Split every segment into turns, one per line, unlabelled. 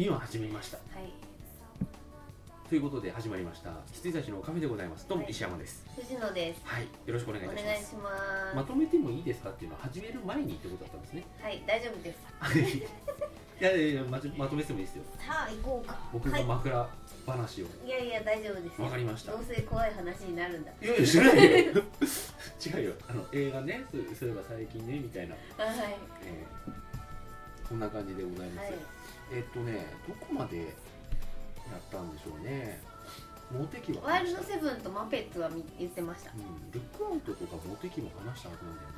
今始めました。
はい。
ということで始まりました。羊たちのカフェでございます。どうも
はい。
石山です。
藤野です。
はい、よろしくお願いい
お
たします。
願いします。
まとめてもいいですか？っていうのは始める前にってことだったんですね。
はい。大丈夫です。
いやいやいやまじまとめてもいいですよ。
さあ行こうか。
僕
はい。
が枕話を。
いやいや大丈夫ですよ。
わかりました。
どうせ怖い話になるんだ。
いやいや知らないよ。違うよ。あの映画ねそうそういえば最近ねみたいな、
はい。
えーこんな感じでございます、
はい
えっとねどこまでやったんでしょうね。モテキは
ワイルドセブンとマペッツはみ言ってました、
うん、ルックアウトとかモテキも話したはずなんだよね。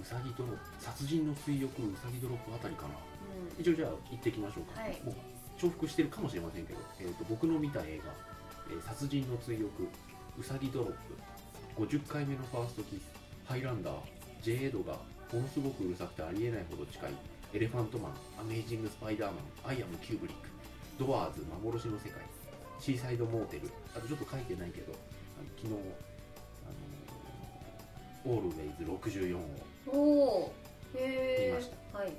うさぎドロップ。殺人の追憶うさぎドロップあたりかな。
うん。うん
一応じゃあ行ってきましょうか、
はい。
もう重複してるかもしれませんけど、えー、と僕の見た映画「えー殺人の追憶うさぎドロップ」50回目のファーストキス。ハイランダー。J エドがものすごくうるさくてありえないほど近いエレファントマンアメイジング・スパイダーマンアイアム・キューブリックドワーズ幻の世界シーサイド・モーテルあとちょっと書いてないけどあの昨日あのオールウェイズ64を、見ました。
はい。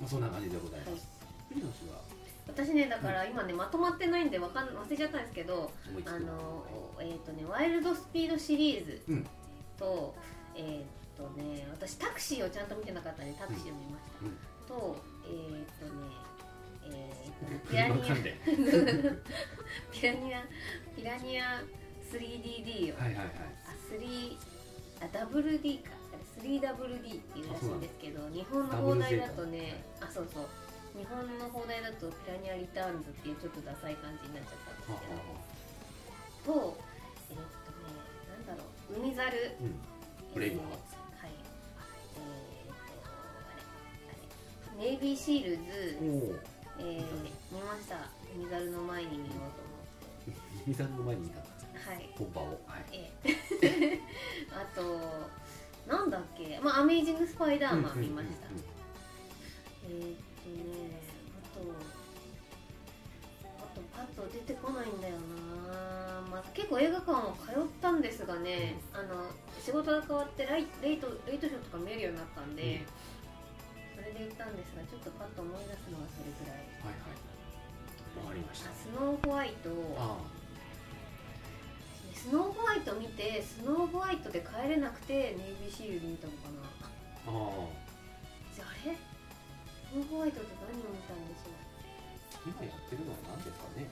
まあ、そんな感じでございます、藤野氏は？
私ねだから今ねまとまってないんでわかん忘れちゃったんですけどあ
の
のえっ、とねワイルドスピードシリーズ
うん。
と、えっ、とね私タクシーをちゃんと見てなかったんでタクシーを見ました、
うん。
とえっ、とねえー とピラニア ピラニアピラニア 3DD を、
はいはいはい。
あ3あ WD か。あれ 3WD っていうらしいんですけど日本の邦題だとねあそうそう。日本の邦題だとピラニアリターンズっていうちょっとダサい感じになっちゃったんです
は
けど。とえっ、とねなんだろう。海猿。
うん。ブレイブハー。ツ
ネイビーシールズ、えー、見ました。海猿の前に見ようと思って。
二段の前にいた
はい。
本場を。はい。
ええ。あとなんだっけ。まあアメイジング・スパイダーマン見ました、
うんうんうん
えーっとねあとあとパッと出てこないんだよな、まあ、結構映画館は通ったんですがね、あの仕事が変わってライレイトレイトショーとか見えるようになったんで、それで行ったんですがちょっとパッと思い出すのはそれぐらい。
はいはい。わかりました。
あスノーホワイト。
あ
スノーホワイト見てスノーホワイトで帰れなくてネイビーシールド見たのかな。
ああ。
じゃああれ？スノーホワイトって何を見たんでしょう。
あ今やってるのは何ですかね。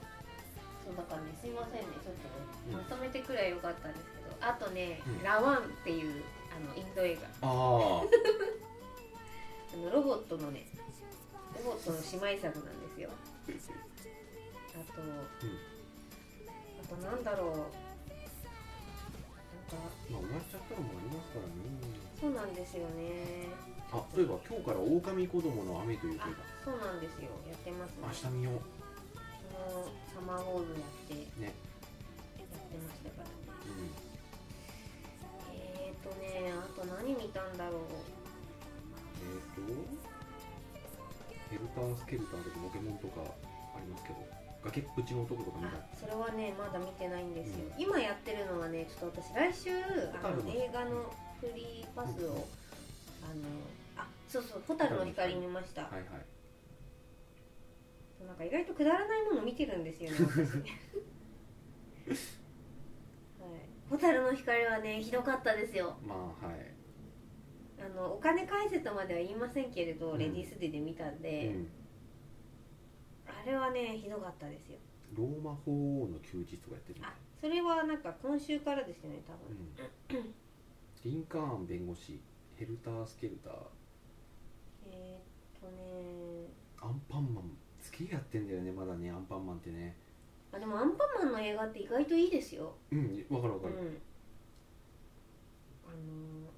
そうだからねすいませんねちょっと。
うん。
まとめてくらいよかったんですけど、あとね、
うん。
ラワンっていうあのインド映画。
ああ
あのロボットのねロボットの姉妹作なんですよ。あと、あとなんだろう。なんか
まあ終わっちゃったのもありますからね。
そうなんですよね。
あそういえば今日から狼子供の雨という映
あそうなんですよ。やってますね。
画明日見よう。
昨日サマーウォーズやって
ね。
やってましたからね。
うん。
えーとねあと何見たんだろう
えっ、とヘルタースケルターとかポケモンとかありますけど崖っぷちの男とか見た？
あそれはねまだ見てないんですよ、
う
今やってるのはねちょっと私来週あの映画のフリーパスを、あのあそうそう「ホタルの光」見ました、
はいはい。
なんか意外とくだらないもの見てるんですよね私。はい「ホタルの光」はねひどかったですよ。
まあはい
あのお金返せとまでは言いませんけれど、
うん。
レディースデーで見たんで、
うん
あれはねひどかったですよ。
ローマ法王の休日とかやってる
あそれはなんか今週からですよね多分、
うん。リンカーン弁護士ヘルタースケルター。
えーっとね。
アンパンマン月やってんだよねまだねアンパンマンってね。
あでもアンパンマンの映画って意外といいですよ。
うんわかるわかる、
うんあの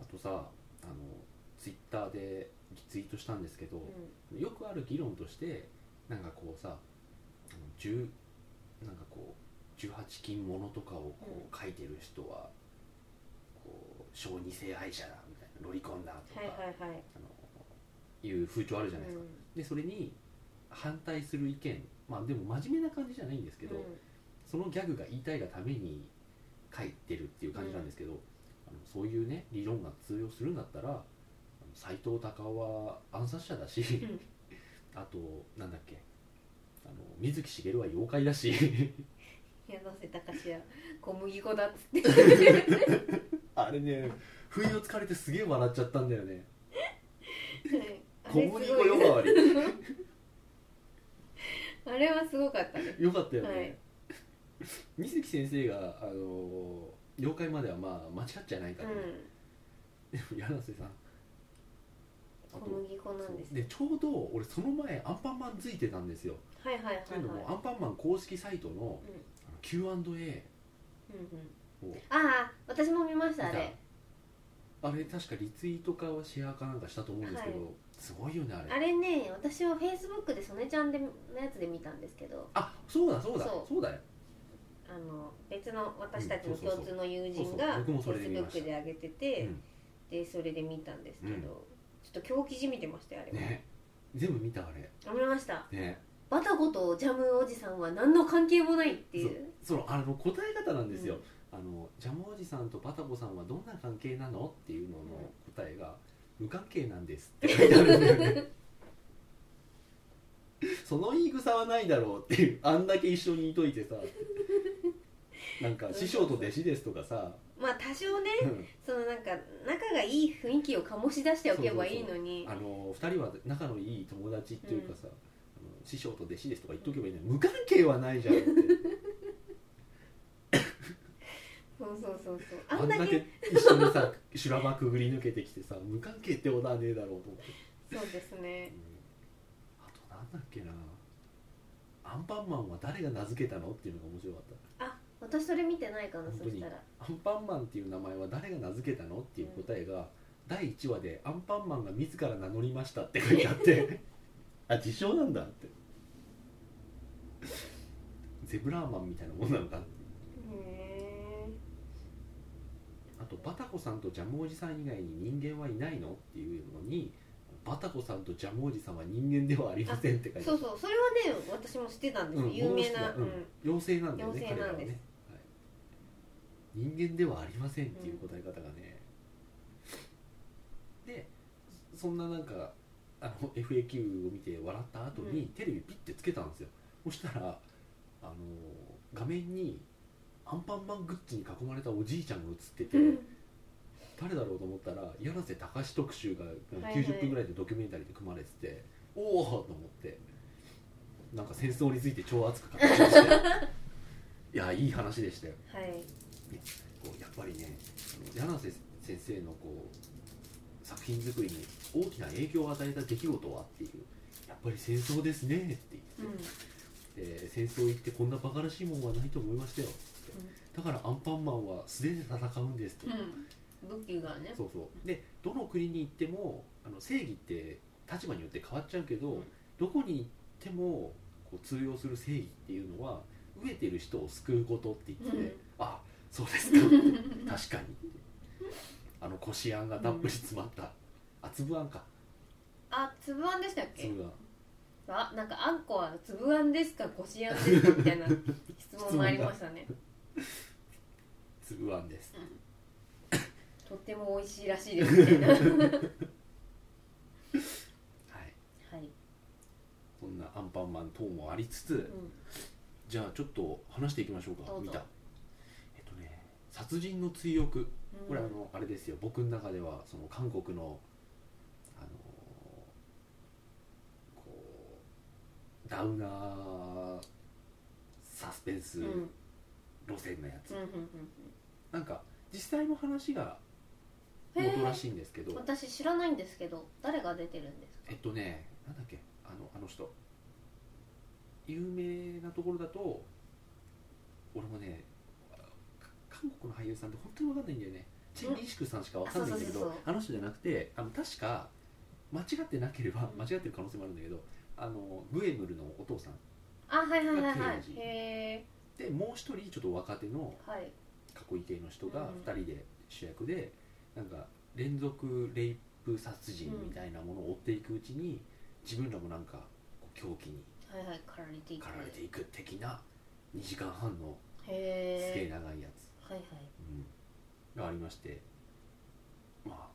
あとさあのツイッターでツイートしたんですけど、
ー
よくある議論としてなんかこうさあの10なんかこう18禁ものとかをこう書いてる人はこう小児性愛者だみたいなロリコンだとか、
はいはいはい。
あのいう風潮あるじゃないですか、
う
でそれに反対する意見まあでも真面目な感じじゃないんですけど、
ん。
そのギャグが言いたいがために書いてるっていう感じなんですけど、そういうね理論が通用するんだったら斎藤隆夫は暗殺者だし、
ん。
あとなんだっけあの水木しげるは妖怪だし。
柳瀬隆は小麦粉だっつって。
あれね不意をつかれてすげえ笑っちゃったんだよね。
あ
小麦粉わり。
あれはすごかったね。
よかったよね、
はい。
水木先生があの妖怪まではまあ間違っちゃないから、ね。
う
でも柳瀬さん。あと
ん小麦粉なんです。
でちょうど俺その前アンパンマンついてたんですよ。
はいはいはい
とい。うのも、
はい
アンパンマン公式サイトの Q&A
うんうん。
を。
ああ私も見ましたあれ。
あれ確かリツイートかシェアかなんかしたと思うんですけど、
はい。
すごいよねあれ。
あれね私はフェイスブックで曽根ちゃんでのやつで見たんですけど。
あそうだそうだ。
そ
そうだよ
あの別の私たちの共通の友人がフェイスブックで上げてて、
うん。
でそれで見たんですけど、
うん。
ちょっと狂気じみてましたよあれは、
ね。全部見たあれ。
あ見ました。
ね。
バタコとジャムおじさんは何の関係もないっていう。
そのあの答え方なんですよ、
うん。
あのジャムおじさんとバタコさんはどんな関係なのっていうのの答えが、無関係なんですって書いてあるんだよね。その言い草はないだろうっていう。あんだけ一緒にいといてさなんか師匠と弟子ですとかさ、
まあ多少ね
うん。
そのなんか仲がいい雰囲気を醸し出しておけばいいのに。
あの2人は仲のいい友達っていうかさ、あの師匠と弟子ですとか言っとけばいいのに。無関係はないじゃんって。
そうそうそうそう。
あ
あんだけ
一緒にさ修羅場くぐり抜けてきてさ無関係ってことはねえだろうと思って、
そうですね。
あとなんだっけな。アンパンマンは誰が名付けたの？っていうのが面白かっ
あ私それ見てないかなそしたら。
たアンパンマンっていう名前は誰が名付けたの？っていう答えが、第1話でアンパンマンが自ら名乗りましたって書いてあって。あ自称なんだって。ゼブラーマンみたいなもんなのか？って
へ
あとバタコさんとジャムおじさん以外に人間はいないの？っていうのにバタコさんとジャムおじさんは人間ではありませんって書いて
そうそうそれはね私も知ってたんですよ、
うん
有名な、うん。
妖精なんだよね
妖精なんです。
ね、はい、人間ではありませんっていう答え方がね、でそんななんかあの FAQ を見て笑った後に、
うん。
テレビピッてつけたんですよ。そしたらあの画面にアンパンマングッズに囲まれたおじいちゃんが映ってて、
うん。
誰だろうと思ったら柳瀬隆特集が
はい
90分ぐらいでドキュメンタリーで組まれてて、おおと思ってなんか戦争について超熱く語ってましたよ いやいい話でしたよ。
はい
こうやっぱりね柳瀬先生のこう作品作りに大きな影響を与えた出来事はっていうやっぱり戦争ですねって言って、で戦争行ってこんなバカらしいもんはないと思いましたよ。だからアンパンマンは素手で戦うんですって、
うん、うん、武器がね。
そうそう。でどの国に行ってもあの正義って立場によって変わっちゃうけど、
うん。
どこに行ってもこう通用する正義っていうのは飢えてる人を救うことって言ってて、
うん。
あそうですか。確かに。あのこしあんがたっぷり詰まった、あ粒あんか。
あ粒あんでしたっけ？
粒あん。
あなんかあんこは粒あんですかこしあんですかみたいな質問もありましたね。
粒あんです。
とっても美味しいらしいですみたいなはい。
はい。そんなアンパンマン等もありつつ、
うん。
じゃあちょっと話していきましょうか見た殺人の追憶。これあ
うん
のあれですよ。僕の中ではその韓国のあのこうダウナーサスペンス路線のやつ、なんか実際の話が元らしいんですけど。
私知らないんですけど誰が出てるんですか？
えっとねなんだっけ？あのあの人。有名なところだと俺もねか韓国の俳優さんって本当に分かんないんだよね。チェン・リシクさんしか分かんないんだけど
あ
の人じゃなくてあの確か間違ってなければ
うん。
間違ってる可能性もあるんだけどあのグエムルのお父さん。
あはいはいはいはい。
でもう一人ちょっと若手の
えはい。
囲い系の人が
うん
2人で主役でなんか連続レイプ殺人みたいなものを追っていくうちに自分らもなんかこう狂気に
駆られていく。
駆られていく的な2時間半のすげえ長いやつ、
はいはい。
うん。がありましてまあ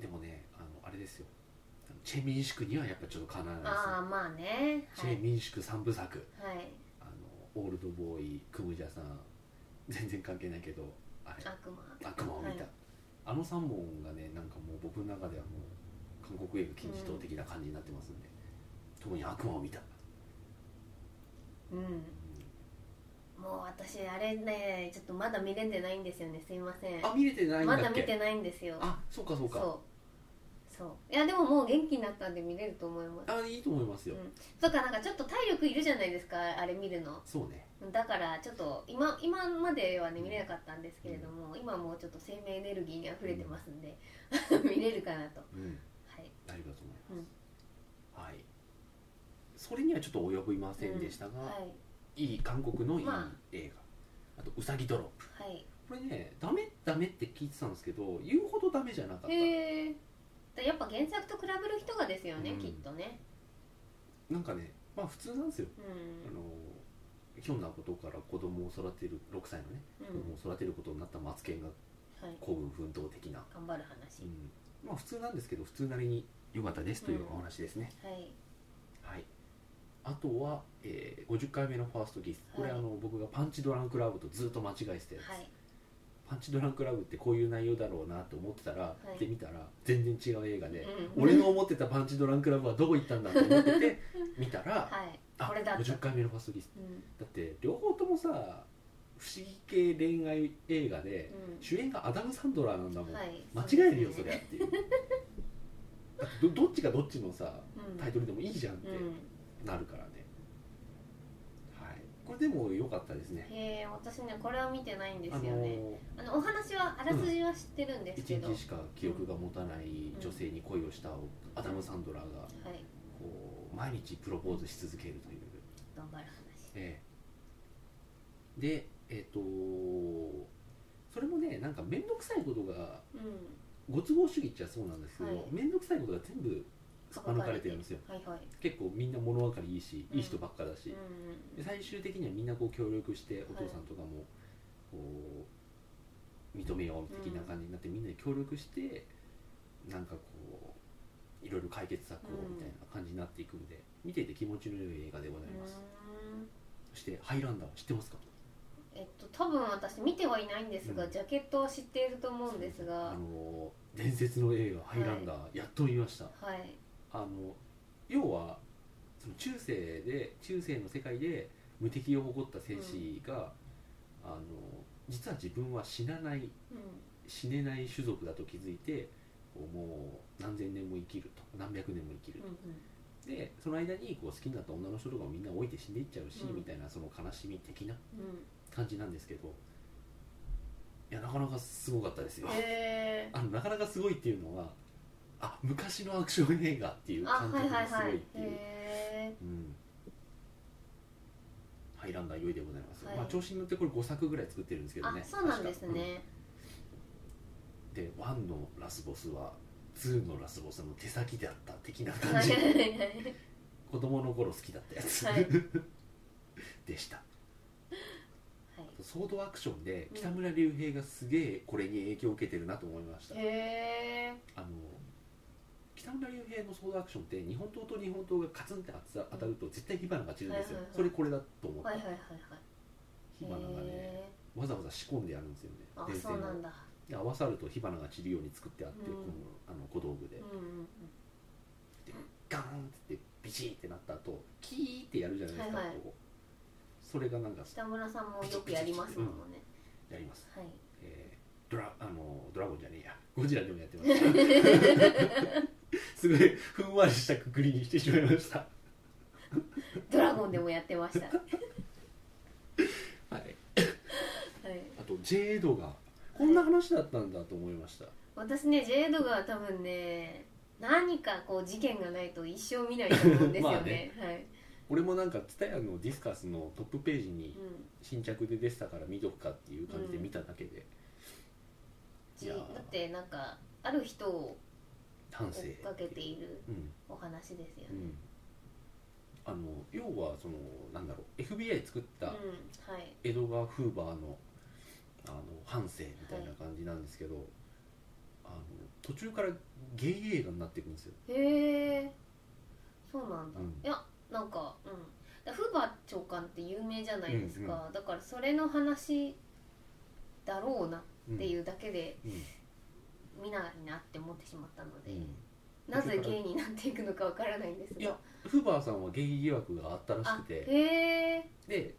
でもねあのあれですよ。チェ・ミンシクにはやっぱちょっとかなわないです
ああまあね。
チェ・
はい、
ミンシク三部作。
はい、
あのオールドボーイクムジャさん。全然関係ないけどあれ。
悪魔。
悪魔を見た、
はい。
あの3本がねなんかもう僕の中ではもう韓国映画金字塔的な感じになってますんで、特に悪魔を見た、
うんもう私あれねちょっとまだ見れてないんですよね。すいません。
あ見れてないんだっけ？
まだ見てないんですよ。
あそうかそうか。
そう。そう。いやでももう元気になったんで見れると思います。
あいいと思いますよ、
うん。そうかなんかちょっと体力いるじゃないですかあれ見るの。
そうね。
だからちょっと今今まではね見れなかったんですけれども、今もうちょっと生命エネルギーにあふれてますんで、見れるかなと。
うん。
はい。
ありがとうございます、はい。それにはちょっと及びませんでしたが、
はい
いい韓国のいい
ま
映画。あと「うさぎドロップ。
はい」
これねダメダメって聞いてたんですけど言うほどダメじゃなかった。
へえやっぱ原作と比べる人がですよね、
うん。
きっとね。
なんかねまあ普通なんですよ。
うん。
あのひょんなことから子供を育てる6歳のね
うん。
子供を育てることになったマツケンが
はい。
孤軍奮闘的な、
頑張る話、
うん。まあ普通なんですけど普通なりに良かったですというお話ですね、
はい
はいあとは、えー50回目のファーストキス。これ、
はい
あの僕がパンチドランクラブとずっと間違えてたやつ、
はい。
パンチドランクラブってこういう内容だろうなと思ってたら、
い。
で見たら全然違う映画で、
うん。
俺の思ってたパンチドランクラブはどこ行ったんだと思ってて 見たら、
はい。
あ
これだった。
50回目のファーストキス。
うん。
だって両方ともさ不思議系恋愛映画で、
う
主演がアダム・サンドラーなんだもん、
んはい。
間違えるよそりゃっていう。どどっちがどっちのさ
うん。
タイトルでもいいじゃんって。
うん
なるからね、はい。これでも良かったですね。
へえ私ねこれは見てないんです
あ
よね。
の
あのお話はあらすじは知ってるんです
一
けど、
日しか記憶が持たない女性に恋をしたアダム・サンドラーが
はい。
こう毎日プロポーズし続けるという、
頑張る話。
ええ。でえっ、とそれもねなんか面倒くさいことが
うん。
ご都合主義っちゃそうなんですけど
はい。
面倒、くさいことが全部すっぱ抜かれてるんですよ。
はいはい。
結構みんな物分かりいいしいい人ばっかだし、
うん
で最終的にはみんなこう協力してお父さんとかもこう認めよう的な感じになって、みんなで協力してなんかこういろいろ解決策をみたいな感じになっていくんで、見ていて気持ちの良い映画でございます、
うん。
そしてハイランダー知ってますか？
えっと多分私見てはいないんですが、
うん。
ジャケットは知っていると思うんですが。
あの伝説の映画「ハイランダー」やっと見ました。
はい
あの要はその中世で中世の世界で無敵を誇った戦士が、あの実は自分は死なない
うん。
死ねない種族だと気づいてもう何千年も生きると何百年も生きる
うん
と、でその間にこう好きになった女の人とかもみんな置いて死んでいっちゃうし、
うん。
みたいなその悲しみ的な
うん。
感じなんですけどいやなかなかすごかったですよ。
え
あのなかなかすごいっていうのはあ昔のアクション映画っていう
あ
感
はいはい
覚がすご
はいい
っていう、
へ
うん。ハイランダー良いでございます、
はい。
まあ調子に乗ってこれ5作ぐらい作ってるんですけ
え
どね。
あそうなんですね。
うん。で1のラスボスは2のラスボスの手先であった的な
は
感じ。
いはい。はい
子供の頃好きだったやつ、
はい。
でした。
はい。
ソードアクションで
うん
北村隆平がすげえこれに影響を受けてるなと思いました、
へえ
あの北村隆平のソードアクションって日本刀と日本刀がカツンって当たると絶対火花が散るんですよ、それこれだと思った、
はいはいはいはい。
火花がね
へ
わざわざ仕込んでやるんですよね。
ー。あそうなんだ。
で合わさると火花が散るように作ってあって、
うん。
このあの小道具で、
うんうんうん。
ガーンってビチーってなった後キーってやるじゃないですか、
はいはい。
こうそれがなんか
北村さんもよくやりますもんね。
やります、
はい。
えードラあのドラゴンじゃねえや。ゴジラでもやってました すごいふんわりしたくくりにしてしまいました。
ドラゴンでもやってましたは
はい。
い。
あとジェイエドがこんな話だったんだと思いました、
私ねジェイドが多分ね何かこう事件がないと一生見ないと思うんですよ
まあ
ね。
ね
はい、
俺もなんか TSUTAYA のディスカスのトップページに
うん。
新着で出てたから見とくかっていう感じで見ただけで、
じ
いやー
だってなんかある人を追
反省
っかけている
うん。
お話ですよね。
うん。あの要はそのなんだろう FBI 作った
うんはい。
エドガー・フーバーのあの反省みたいな感じなんですけど、ああの途中からゲイ映画になっていくんですよ、
へえ。そうなんだ、
うん。
いやなんかうん。だフーバー長官って有名じゃないですか、だからそれの話だろうな
うん
っていうだけで
うん
見ないなって思ってしまったので、
うん。
なぜゲイになっていくのかわからないんですが。
いやフーバーさんはゲイ疑惑があったらし
あ
くてで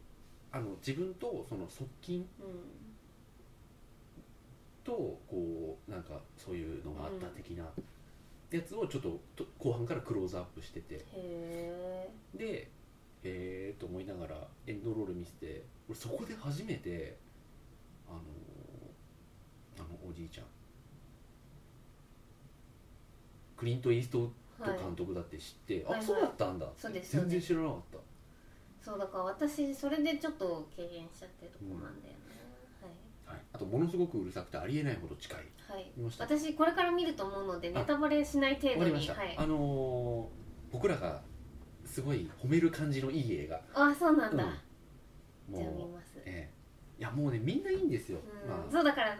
あの自分とその側近
うん。
とこうなんかそういうのがあった的なやつをちょっとと後半からクローズアップしてて。
へえ
でえーと思いながらエンドロール見せて俺そこで初めてあのあのおじいちゃんクリント・イーストウッド
はい。
監督だって知って、
はいはい。
あそうだったんだ。って
そうです。
全然知らなかった。
そうだから私それでちょっと敬遠しちゃってるとこなんだよね、
はい、あとものすごくうるさくてありえないほど近い。
はい、私これから見ると思うので
あ。
ネタバレしない程
わかりました、
度にはい。
あのー僕らがすごい褒める感じのいい映画。
あそうなんだ、
うん。
じゃあ見ます、
ええ。いやもうねみんないいんですよ、
うん。
まあ。
そうだから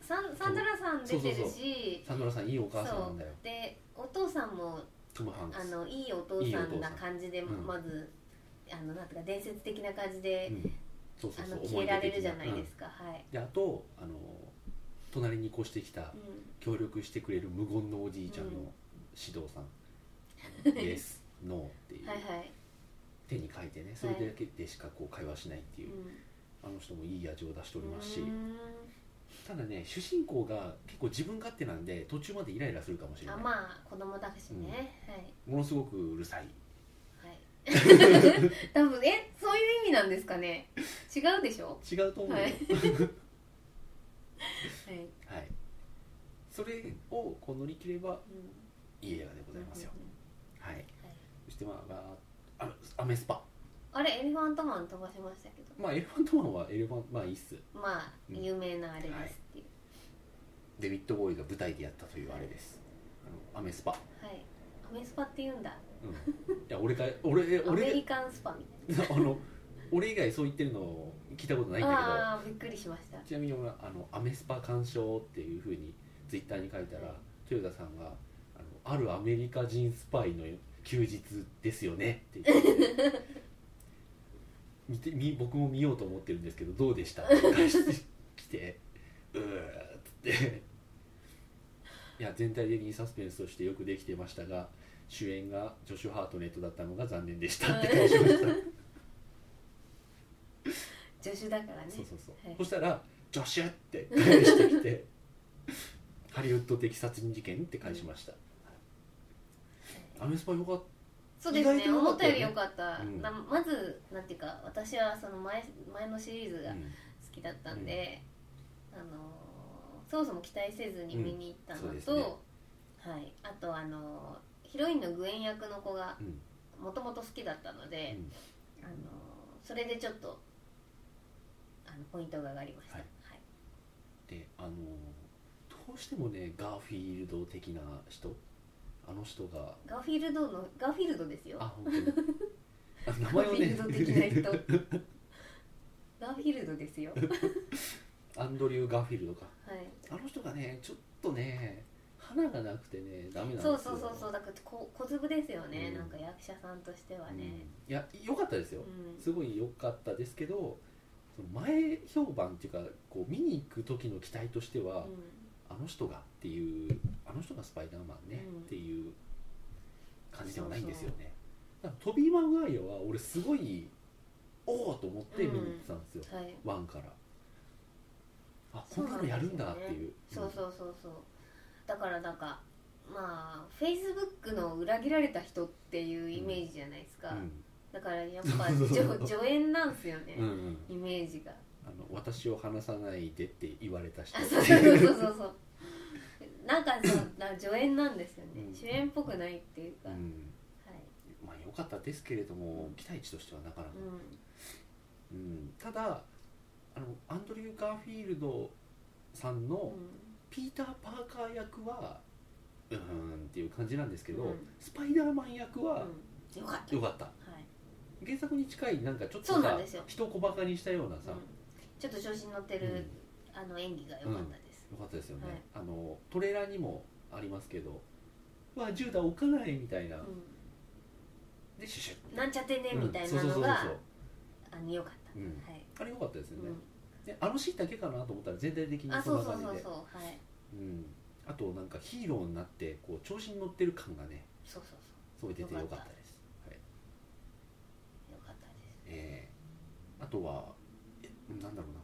サンサンドラさん出てるし。
サンドラさんいいお母さんなんだよ。
でお父さんも
トム・ハンクス。
あのいいお父さんな感じで
いいお父さん。
まず、あのなんていうか伝説的な感じで、
うん。そうそうそう
あの消えられるじゃないです
か、
か、はい、
うん。であとあの隣に越してきた
う
協力してくれる無言のおじいちゃんの
うん。
指導さん、イエスノーっていう、
ん、はいはい、
手に書いてねそれだけでしかこう会話しないっていう。う、
ん。
あの人もいい味を出しておりますし、
うーん
ただね主人公が結構自分勝手なんで途中までイライラするかもしれない、
あまあ子供だしね、
ものすごくうるさい。
はい。は い多分えそういう意味なんですかね。違うでしょ？
違うと思うよ、
は
はい。い
はい、
それをこう乗り切れば
うん。
いい映画でございますよ、
うんうん
はい。
はい。
そしてまああアメスパ
あれエレファントマン飛ばしましたけど。
まあエレファントマンはエレファンまあいいっす。
まあ
うん。
有名なあれですっていう、
デビッド・ボーイが舞台でやったというあれです。あのアメスパ、
はい。アメスパって言うんだ。
うん、いや俺が俺
アメ
俺
リカンスパみたい
あの俺以外そう言ってるの聞いたことないんだけど。
なああーびっくりしました。
ちなみに俺はあのアメスパ鑑賞っていうふうにツイッターに書いたら豊田さんがあの「あるアメリカ人スパイの休日ですよね」って言って 見てみ僕も見ようと思ってるんですけどどうでした？って返してきて「うー」っつって。いや全体的にサスペンスとしてよくできてましたが主演がジョシュ・ハートネットだったのが残念でしたって返しました。
助手だからね。
そうそうそう、
はい。
そしたら「ジョシュ!」って返してきて「ハリウッド的殺人事件」って返しました、アメスパよかっ
そうですね。思ったより良かった、
うん。
なまずなんていうか私はその前前のシリーズ
た、
が好きだったんで、あのーそもそも期待せずに見に行ったのと、
ね。
はい、あとあのーヒロインのグエン役の子が
うん。
もともと好きだったので、
うん。
あのーそれでちょっとあのポイントが上がりました、
は
はい。い
であのどうしてもねガーフィールド的な人あの人が。
ガーフィールドのガーフィールドですよ。
あ本当に。あ名
ガ
前をね。
ーフィールド的な人。ガーフィールドですよ。
アンドリュー・ガーフィールドか。
はい。
あの人がねちょっとね花がなくてねダメなんですよ。
そうそうそうそう。だからこ小粒ですよね、
うん。
なんか役者さんとしては
うん。
ね、
いや良かったですよ、
うん。
すごい良かったですけど前評判っていうかこう見に行く時の期待としては、あの人がっていうあの人がスパイダーマンね、
うん。
っていう感じではないんですよね。トビー・マグワイアは俺すごいおおと思って見に行ってたんですよ、
うん、はい
ワンから。あこんなのやるんだっていう。
そうそうそうそう。だからなんかまあフェイスブックの裏切られた人っていうイメージじゃないですか、
うん。
だからやっぱ 助助演なんすよね、
うんうん。
イメージが。
あの私を話さないでって言われた人。
そうそうそうそうなんかそうな助演なんですよね、
うん。
主演っぽくないっていうか、はい。
うんまあ良かったですけれども期待値としてはなかなか、
う
うん。ただあのアンドリュー・ガーフィールドさんの、
んうん。
ピーター・パーカー役はうーんっていう感じなんですけど、
うん。
スパイダーマン役は
うん、よかった。
良かった、
はい。
原作に近いなんかちょっとさ
そうなんですよ。
人を小バカにしたようなさ、
うん。ちょっと調子に乗ってる、あの演技が良かったです、
よかったですよね、
はい。
あのトレーラーにもありますけど「わ銃だ置かない」みたいな、
う
でシュシュ
なんちゃってね
うん
みたい
そうそうそう
なのが
そう。
あの良かった、
うん。
はい、
あれ良かったですよね、
うん、
であのシーンだけかなと思ったら全体的に
あ
そ
そうんそう
な感じで
そうそうはい。
うん。あとなんかヒーローになってこう調子に乗ってる感がね
そうそう
すごい出てよかったです。はい。
そう良かったです。
えーあとはえなんだろうな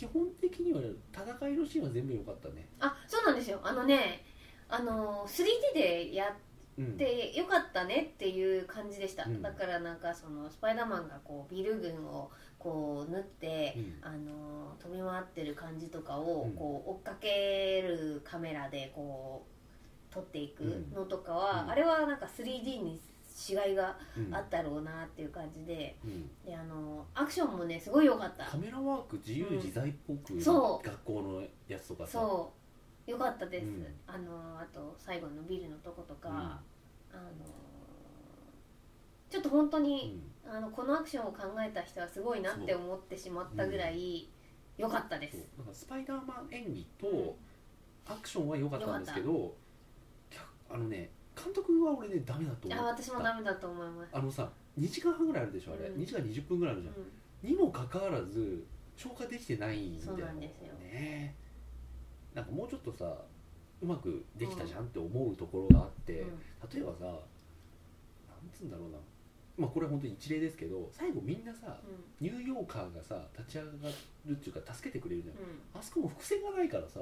基本的には戦いのシーンは全部良かったね。
あそうなんですよ。あのねあの 3D でや
うん。
ってよかったねっていう感じでした、
うん。
だからなんかそのスパイダーマンがこうビル群をこう縫って、
うん。
あの飛び回ってる感じとかを
うん。
こう追っかけるカメラでこう撮っていくのとかは、
うん。
あれはなんか 3D に違いが
うん
あったろうなっていう感じで
うん。
であのアクションもねすごい良かった。
カメラワーク自由自在っぽく、
そう。
学校のやつとかさ。
そう。良かったです、
うん。
あのあと最後のビルのとことか、
うん。
あのちょっと本当
う
に、
ん。
あのこのアクションを考えた人はすごいなって思ってしまったぐらい良かったです、
なんかスパイダーマン演技
うん。
とアクションは良かったんですけど、脚あのね監督は俺ねダメだと思
あ私もダメだと思います、
あのさ2時間半ぐらいあるでしょあれ、
うん。
2時間20分ぐらいあるじゃん、
う
にもかかわらず消化できてないんだよ
そうなんですよ。
ねなんかもうちょっとさうまくできたじゃんって思うところがあって、
んうん。
例えばさなんつうんだろうな。まあこれは本当に一例ですけど最後みんなさニューヨーカーがさ立ち上がるっていうか助けてくれるじゃん。あそこも伏線がないからさ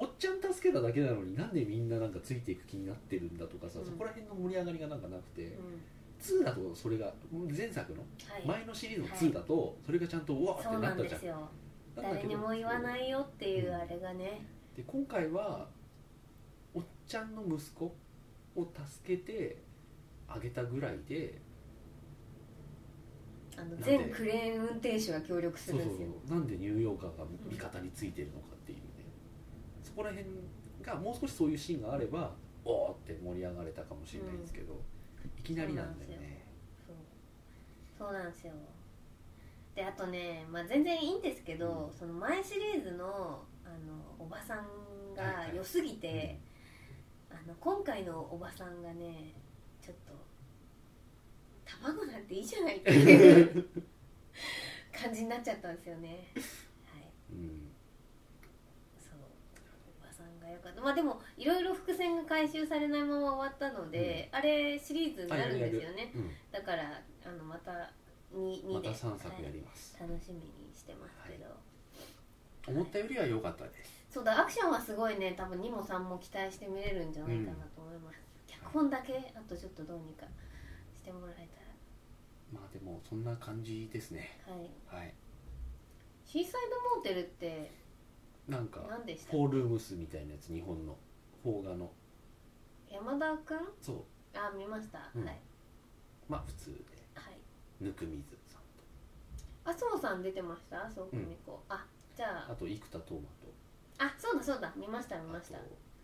おっちゃん助けただけなのになんでみんななんかついていく気になってるんだとかさ、
うん。
そこら辺の盛り上がりがなんかなくて、
うん。
2だとそれが前作の
はい。
前のシリーズの2だとそれがちゃんとうわーって
な
なったじゃん。
んですよ。
なん
誰にも言わないよっていうあれがね、
で今回はおっちゃんの息子を助けてあげたぐらいで
あの全クレーン運転手が協力するんですよ。
そうなんでニューヨーカーが味方についてるのかこら辺がもう少しそういうシーンがあればおーって盛り上がれたかもしれないですけど、いきなりなんだよね。
そう。なんですよ。であとね、まあ、全然いいんですけど、
うん。
その前シリーズのあのおばさんが良すぎて、あの今回のおばさんがねちょっと卵なんていいじゃないっていう 感じになっちゃったんですよね。はい。
うん
よかったまあでもいろいろ伏線が回収されないまま終わったので、あれシリーズになるんですよね。
うん。
だからあのまた 2, 2で、
また3作や
はい
ります、
楽しみにしてますけど、
思ったよりは良かったです。
そうだアクションはすごいね。多分2も3も期待して見れるんじゃないかなと思います、脚本だけ？あとちょっとどうにかしてもらえ
まあでもそんな感じですね。
たらはい。
はい。
シーサイドモーテルって
なんか
何でした
フォールームスみたいなやつ日本の。邦画の。
山田くん？
そう。
あ見ました、
うん。
はい。
まあ普通で。
はい。
ぬくみずさんと。
麻生さん出てました？麻生久美子、あじゃあ。
あと生田斗真と。
あそうだそうだ。見ました見ました。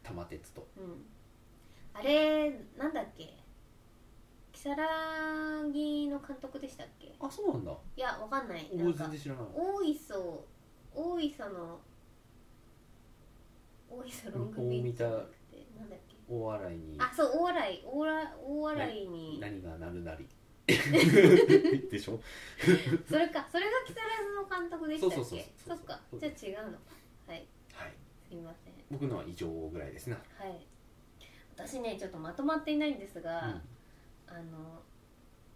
玉鉄と。
うん。あれなんだっけ？如月の監督でしたっけ？
あそうなんだ。
いやわかんない。な
俺
んか
全然知らない
大磯大磯の大磯ロングビーチじゃなくてなんだっけ？
大洗に
あそう大洗。大洗大洗に。
何がなるなり。でしょ？
それかそれが木更津の監督でしたっけ？
そうそうそうそ
っかじゃあ違うの。かはい。
はい。
すいません。
僕のは以上ぐらいですな。
はい。私ねちょっとまとまっていないんですが、
うん。
あの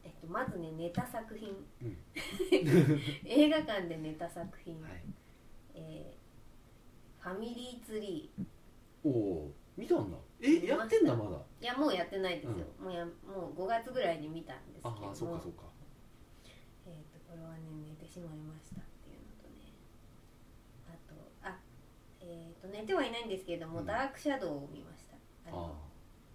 えっとまずねネタ作品、
うん。
映画館でネタ作品、
はい。
えーファミリーツリー。
おお見たんだ。え
見ました。
やってんだまだ？
いやもうやってないですよ、もうやもう5月ぐらいに見たんですけども。
ああそうかそうか。
えー、とこれはね寝てしまいましたっていうのとね。あとあえっ、と寝てはいないんですけれども、
うん。
ダークシャドウを見ました。あの
あ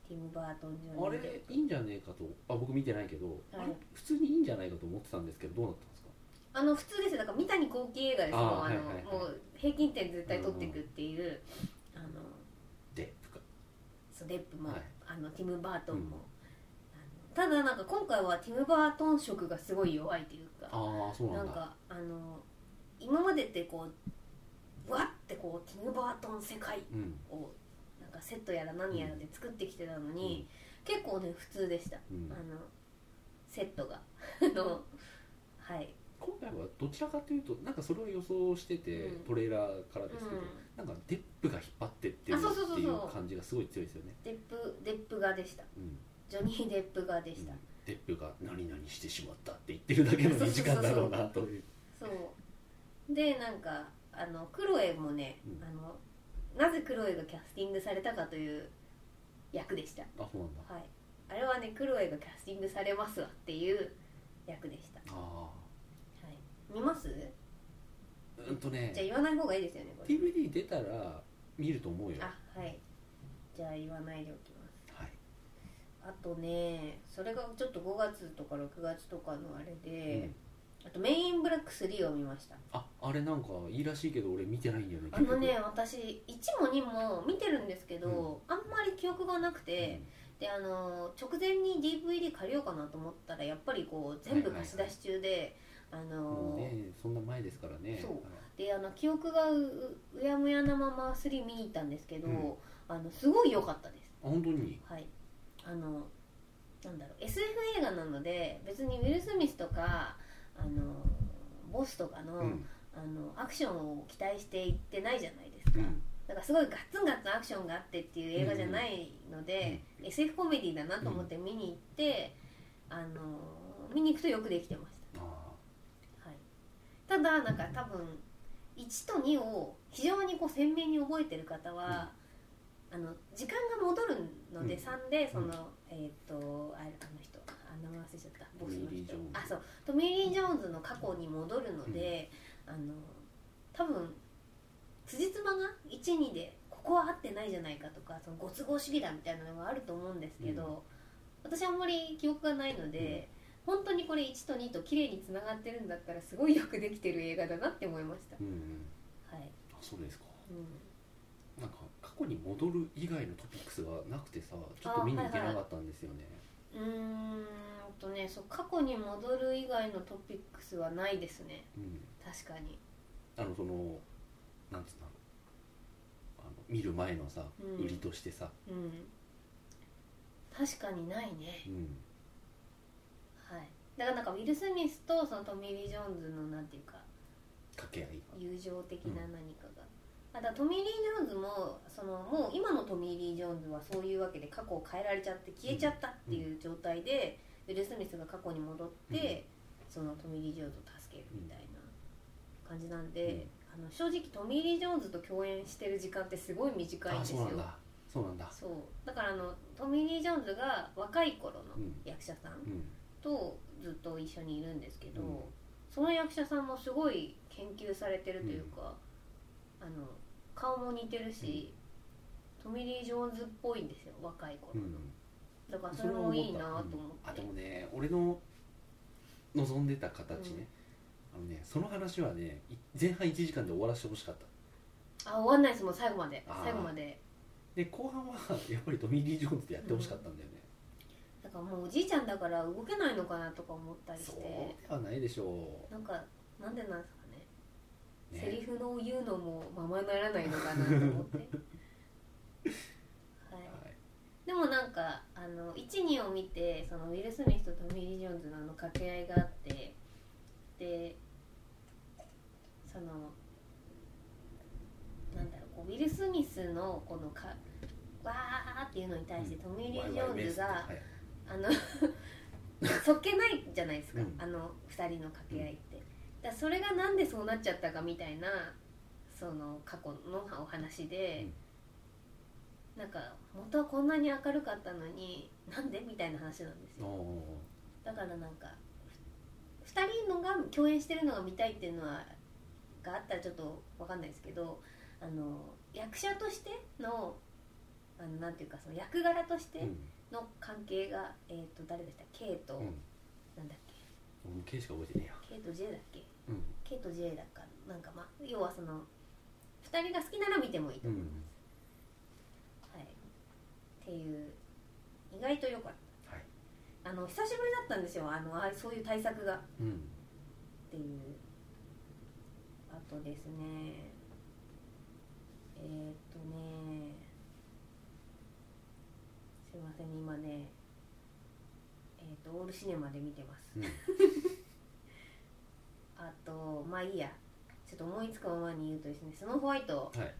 ティム・バートン・ジョ
ああ
ニー・デップ
れいいんじゃねえかと。あ僕見てないけど、
はい。
あれ？普通にいいんじゃないかと思ってたんですけどどうなったんですか？
あの普通ですよ。だから三谷幸喜映画ですもん
あー
あの、
はいはいはい。
もう平均点絶対取っていくっていう、あの
でとか。
そうデップも、
はい。
あのティム・バートンも、
うん。
ただなんか今回はティム・バートン色がすごい弱いというか
ああそうな
んんかあの今までってこうわってこうティム・バートン世界
うん。
をなんかセットやら何やらで作ってきてたのに、結構ね普通でした、
うん。
あのセットが。あのはい
今回はどちらかというとなんかそれを予想してて、
うん。
トレーラーからですけど、
うん。
なんかデップが引っ張ってってる
あそうそうそうそう。
っていう感じがすごい強いですよね、
デップデップ映画でした。
うん。
ジョニー・デップ映画でした、
うん。デップが何々してしまったって言ってるだけの2時間だろうなという。
そう。でなんかあのクロエもね、
うん。
あのなぜクロエがキャスティングされたかという役でした。
あそうなんだ。
はい。あれはねクロエがキャスティングされますわっていう役でした、
あ
はい、見ます？
あうんとね。
じゃあ言わない方がいいですよねこれ。
DVD 出たら見ると思うよ。
あはい。じゃあ言わないでおきます。
はい。
あとねそれがちょっと5月とか6月とかのあれ
う
で
ん、
あとメインブラック3を見ました。
ああれなんかいいらしいけど俺見てないんだよね
あのね私1も2も見てるんですけど、あんまり記憶がなく
結
て、であの直前に DVD 借りようかなと思ったらやっぱりこう全部貸し出し中で、あ
うん
の
もうねそんな前ですからね。
そう。であの記憶がううやむやなまま3見に行ったんですけど、
うん。
あのすごい良かったです。
あ本当に？
はい。あのなんだろう SF 映画なので別にウィル・スミスとかあのボスとかの,、
うん。
あのアクションを期待していってないじゃないですか、
うん。
だからすごいガッツンガッツンアクションがあってっていう映画じゃないので、SF コメディだなと思って見に行って、あの見に行くとよくできてました、
あ
はい、ただなんか多分1と2を非常にこう鮮明に覚えてる方は、あの時間が戻るので
うん。
3でその、
うん。
えっ、とあれあの人あ名前忘れちゃった。ボスの人。あそう。トミー・リー・ジョーンズの過去に戻るので、あの多分辻褄が12でここは合ってないじゃないかとかそのご都合主義だみたいなのがあると思うんですけど、私あんまり記憶がないので、本当にこれ1と2と綺麗につながってるんだったらすごいよくできてる映画だなって思いました、
うんうん。
はい、
あそうですか。
うん、
なんか過去に戻る以外のトピックスがなくてさちょっと見に行けなかったんですよね、
うーんとねそう過去に戻る以外のトピックスはないですね。
うん。
確かに。
あのそのなんつうのあの見る前のさ、
うん。
売りとしてさ、
うん。確かにないね。
うん、
はい。だからなんかウィル・スミスとそのトミー・リー・ジョーンズのなんていうか
掛け合い
友情的な何かが、あだからトミー・リー・ジョーンズもそのもう今のトミー・リー・ジョーンズはそういうわけで過去を変えられちゃって消えちゃったっていう状態で、ウィル・スミスが過去に戻って、そのトミー・リー・ジョーンズを助けるみたいな感じなんで、あの正直トミー・リー・ジョーンズと共演してる時間ってすごい短いん
あ
ですよ。
そうなんだ。そうなんだ。
そう。だからあのトミー・リー・ジョーンズが若い頃の
うん。
役者さん
うん
とずっと一緒にいるんですけど、
うん。
その役者さんもすごい研究されてるというか、あの顔も似てるし、トミー・リー・ジョーンズっぽいんですよ若い頃。の、
うん。
だからそれもいいなと思って、
あでもね俺の望んでた形ね、あのねその話はねい前半1時間で終わらせてほしかった。
あ終わんないですもう最後まで。最後まで。
で後半はやっぱりトミー・リー・ジョーンズでやってほしかったんだよね、
だからもうおじいちゃんだから動けないのかなとか思ったりし
そうはないでしょ
なんかなんでなんですかね。
う、ね、
セリフの言うのもままならないのかなと思って。はい。
はい。
でもなんかあの12を見てそのウィル・スミスとトミー・リー・ジョーンズのあの掛け合いがあってでそのなんだろうこうウィル・スミスのこのかわーっていうのに対してトミー・リー・ジョーンズが、
はい
あのそっけないじゃないですか、
うん。
あの2人の掛け合いって、だからそれがなんでそうなっちゃったかみたいなその過去のお話で、なんか元はこんなに明るかったのになんでみたいな話なんですよ。
お
だからなんか2人のが共演してるのが見たいっていうのはがあったらちょっと分かんないですけどあの役者としてのあのなんていうかその役柄として
ーうん
の関係が、えー、と誰でした K と、
うん。
なんだっけ？
俺も K しか覚えてね
K と J だっけ？
えや
K と J だかなんかまあ要はその2人が好きなら見てもいいと。
うん、う
思いま
ん
す、はい。っていう意外と良かった
はい。
あの久しぶりだったんですよ。あのあそういう対策が。
うん。
っていう。あとですねシネマで見てます。
うん。
あとまあいいや。ちょっと思いつくままに言うとですねスノーホワイト
はい。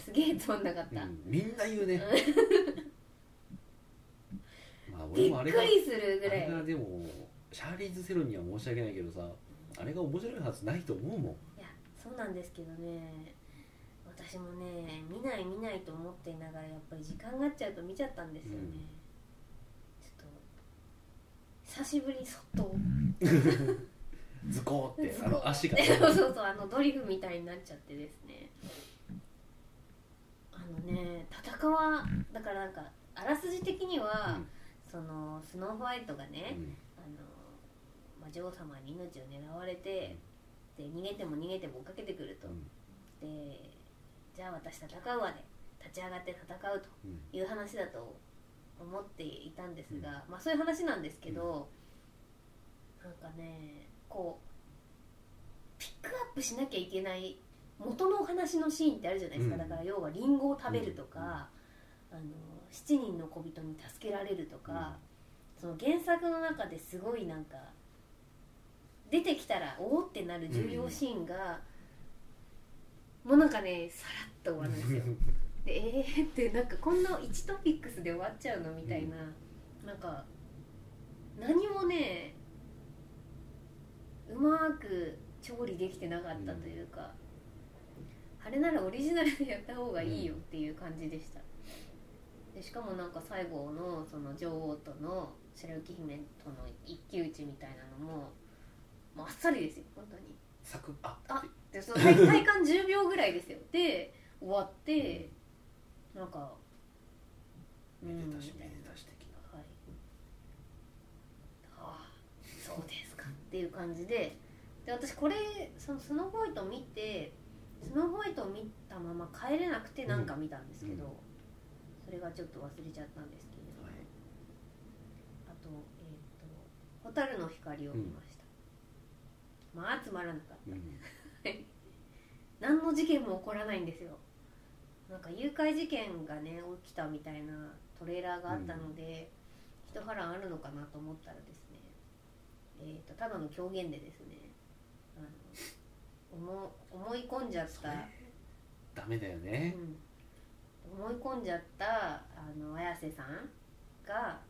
すげえつまんなかった、
うんみんな言うね。まあ
びっ
俺もあれが
くりするぐ
あ
らい。
れがでもシャーリーズ・セロンには申し訳ないけどさあれが面白いはずないと思うもん。
いやそうなんですけどね。私もね見ない見ないと思っていながらやっぱり時間があっちゃうと見ちゃったんですよね、
うん
久しぶりにそっと。
ズコーってあの足が。
そうそうそうあのドリフみたいになっちゃってですね。あのね戦わだからなんかあらすじ的には、
うん。
そのスノーホワイトがね、
うん。
あのまあ、女王様に命を狙われて、で逃げても逃げても追っかけてくると、
うん。
でじゃあ私戦うわで立ち上がって戦うと
うん。
いう話だと思っていたんですが、まあそういう話なんですけど、なんかねこうピックアップしなきゃいけない元のお話のシーンってあるじゃないですか、
うん。
だから要はリンゴを食べるとか、あの7人の小人に助けられるとか、その原作の中ですごいなんか出てきたらおおってなる重要シーンが、もうなんかねさらっと終わるんですよ。でえー、ってなんかこんな1トピックスで終わっちゃうの？みたいな、なんか何もねうまく調理できてなかったというか、あれならオリジナルでやった方がいいよっていう感じでした、でしかもなんか最後のその女王との白雪姫との一騎打ちみたいなのももうあっさりですよ本当に。
サクあ
あでその体 体感10秒ぐらいですよ。で終わってなんか
めでたし
うん
めでたし的な。
はい。ああそうですかっていう感じで。で私これそのスノーホワイトを見てスノーホワイトを見たまま帰れなくてなんか見たんですけど、
うん。
それがちょっと忘れちゃったんですけれど。も、
はい。
あとえっ、と「蛍の光」を見ました、まあつまらなかった。
うん。
何の事件も起こらないんですよなんか誘拐事件がね起きたみたいなトレーラーがあったので、一波乱あるのかなと思ったらですねえー、とただの狂言でですねあの思思い込んじゃった
ダメだよね。
うん、思い込んじゃったあの綾瀬さんが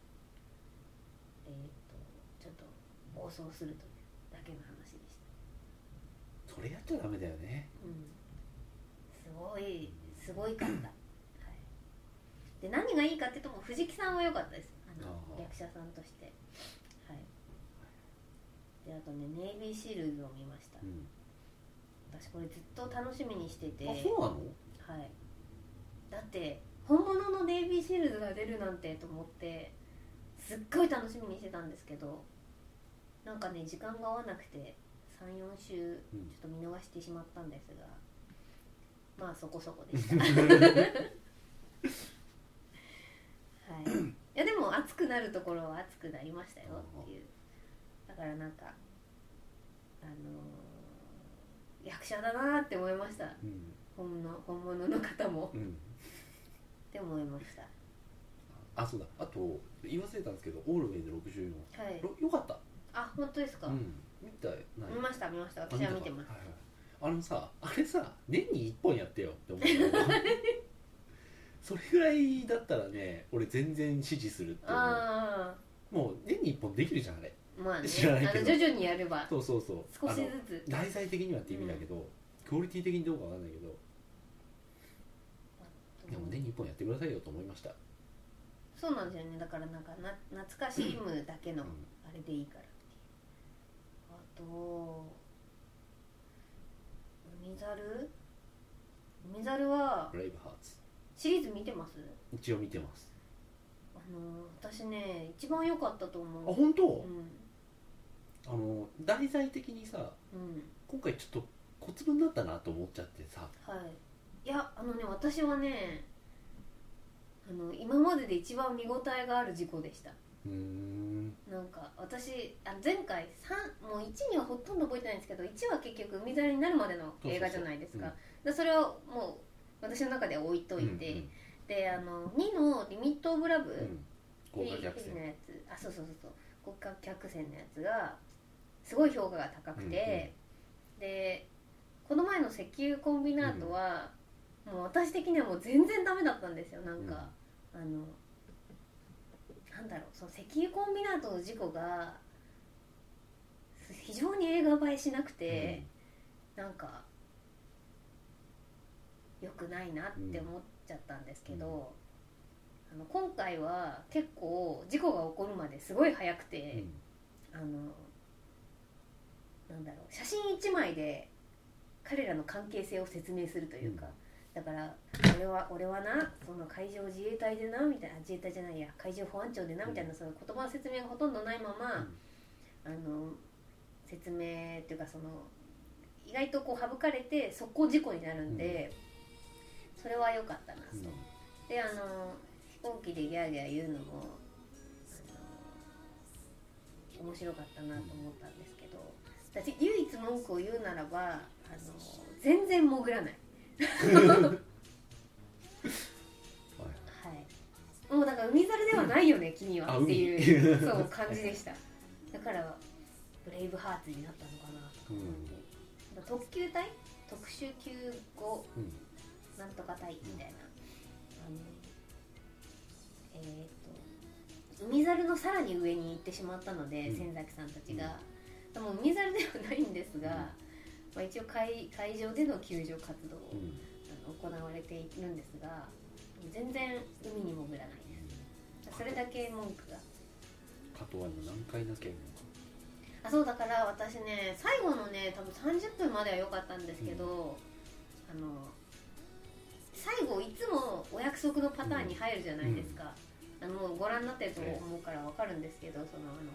えっ、とちょっと暴走するというだけの話でした。
それやっちゃダメだよね。
うん。すごいすごいかった、はい、で何がいいかっていうともう藤木さんは良かったです。あの役者さんとして。はい。であとねネイビーシールズを見ました。
うん。
私これずっと楽しみにしてて。
あそうなの？
はい。だって本物のネイビーシールズが出るなんてと思ってすっごい楽しみにしてたんですけどなんかね時間が合わなくて34週
うん。
ちょっと見逃してしまったんですが、まあそこそこでした。はい。いやでも熱くなるところは熱くなりましたよっていう。だからなんかあのー役者だなって思いました。
うん。
本の本物の方も。
うん。
って思いました。
あそうだ。あと言い忘れたんですけどオールウェイズ64
はい。
ろよかった。
あ本当ですか、
うん。見たない。
見ました見ました。
あ
私は見てます。
はいはいあのさあれさ年に1本やってよって思うんだけどそれぐらいだったらね俺全然支持するって思う。
あ
もう年に1本できるじゃんあれ。
あまあね。
知らないけど。
徐々にやれば。
そうそうそう。
少し
あの
ずつ
題材的にはって意味だけど、クオリティ的にどうかわかんないけど。でも年に1本やってくださいよと思いました、
そうなんですよね。だからなんかな懐かしむだけの
うん。
あれでいいからっていう。あと海猿海猿は
ブレイブハーツ
シリーズ見てます？
一応見てます。
あの私ね一番良かったと思う。
あ本当、
うん。
あの題材的にさ
うん。
今回ちょっと小粒になったなと思っちゃってさ。
はい。いやあのね私はねあの今までで一番見応えがある事故でしたなんか私あ前回3もう1にはほとんど覚えてないんですけど1は結局海猿になるまでの映画じゃないですか。でそれをもう私の中では置いといて、
うん
であの2の「リミット・オブ・ラブ」
うん。
の
船
やつ。あそうそうそうそう。豪華客船のやつがすごい評価が高くて、でこの前の石油コンビナートは、もう私的にはもう全然ダメだったんですよ。なんか、あのなんだろうその石油コンビナートの事故が非常に映画映えしなくて、なんか良くないなって思っちゃったんですけど、あの今回は結構事故が起こるまですごい早くて、あのなんだろう写真1枚で彼らの関係性を説明するというか、だから俺は俺はなその海上自衛隊でなみたいな自衛隊じゃないや海上保安庁でなみたいな、その言葉の説明がほとんどないまま、あの説明っていうかその意外とこう省かれて速攻事故になるんで、それは良かったなと。であの飛行機でギャーギャー言うのもあの面白かったなと思ったんですけど。私唯一文句を言うならばあの全然潜らないもうだから海猿ではないよね君は。っていうそう感じでした。だからブレイブハーツになったのかな。とか思って、特急隊？特殊救護なんとか隊みたいな、あのえー、と海猿のさらに上に行ってしまったので、
うん。
千崎さんたちが、でも海猿ではないんですが、まあ、一応海海上での救助活動を、あの行われているんですが全然海に潜らないです。それだけ文句が。
カトワの何回だけ
あそうだから私ね最後のね多分30分までは良かったんですけど、あの最後いつもお約束のパターンに入るじゃないですか、あのもうご覧になってると思うから分かるんですけど、そのあの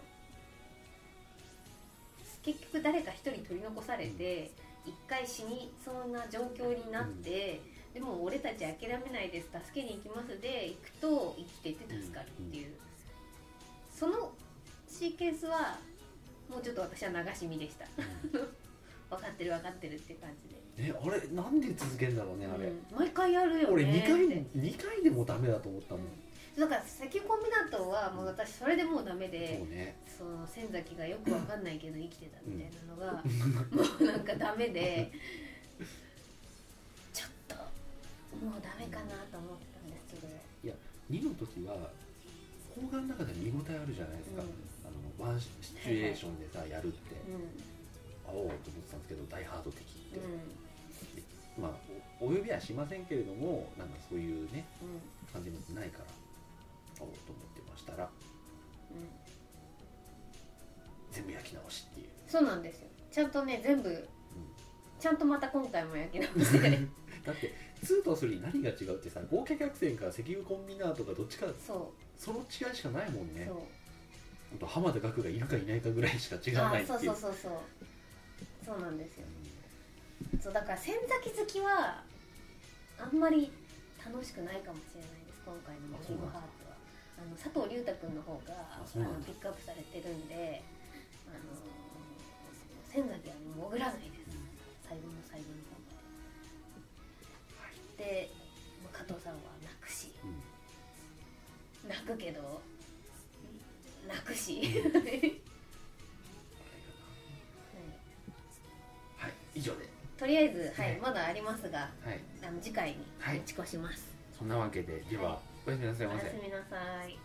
結局誰か一人取り残されて一回死にそうな状況になって、でも俺たち諦めないです助けに行きますで行くと生きてて助かるっていう、そのシーケンスはもうちょっと私は流し見でした。分かってる分かってるって感じで、
えあれなんで続けんだろうねあれ、
うん毎回やるよね
俺2回
って
二回でもダメだと思ったもん、
だから石油コンビナートはもう私それでもうダメで
そうね。
その千崎がよく分かんないけど生きてたみたいなのが、もうなんかダメで ちょっともうダメかなと思ったんですけど。
2の時は邦画の中で見応えあるじゃないですか、
うん。
あのワンシチュエーションでさ、やるって。
うん。
あおうと思ってたんですけど「ダイハード的」って、
う
まあおお呼びはしませんけれどもなんかそういうね
んうん。
感じのないからあおうと思ってましたら
うん。
全部焼き直しっていう、
そうなんですよ。ちゃんとね全部ちゃんとまた今回も焼き直して。
だって2と3何が違うってさ豪華客船か石油コンビナートかどっちか
そ
その違いしかないもんね。
うそう。
あと浜田岳がいるかいないかぐらいしか違わないっていう。
あそうそうそうそう。そうなんですよ。そうだから千崎好きはあんまり楽しくないかもしれないです今回の「リブハート。は」あの佐藤隆太君の方が
あ
のピックアップされてるんであの千崎はもう潜らないです。最後の最後の方まで。で加藤さんは泣くし。
うん。うん
泣くけど泣くし、
あれかなはい以上で。
とりあえず、はい
はい。
まだありますが
はい。
あの次回に
はい。
持ち越します、
そんなわけででは、
はい
おやすみなさいませ。
おやすみなさい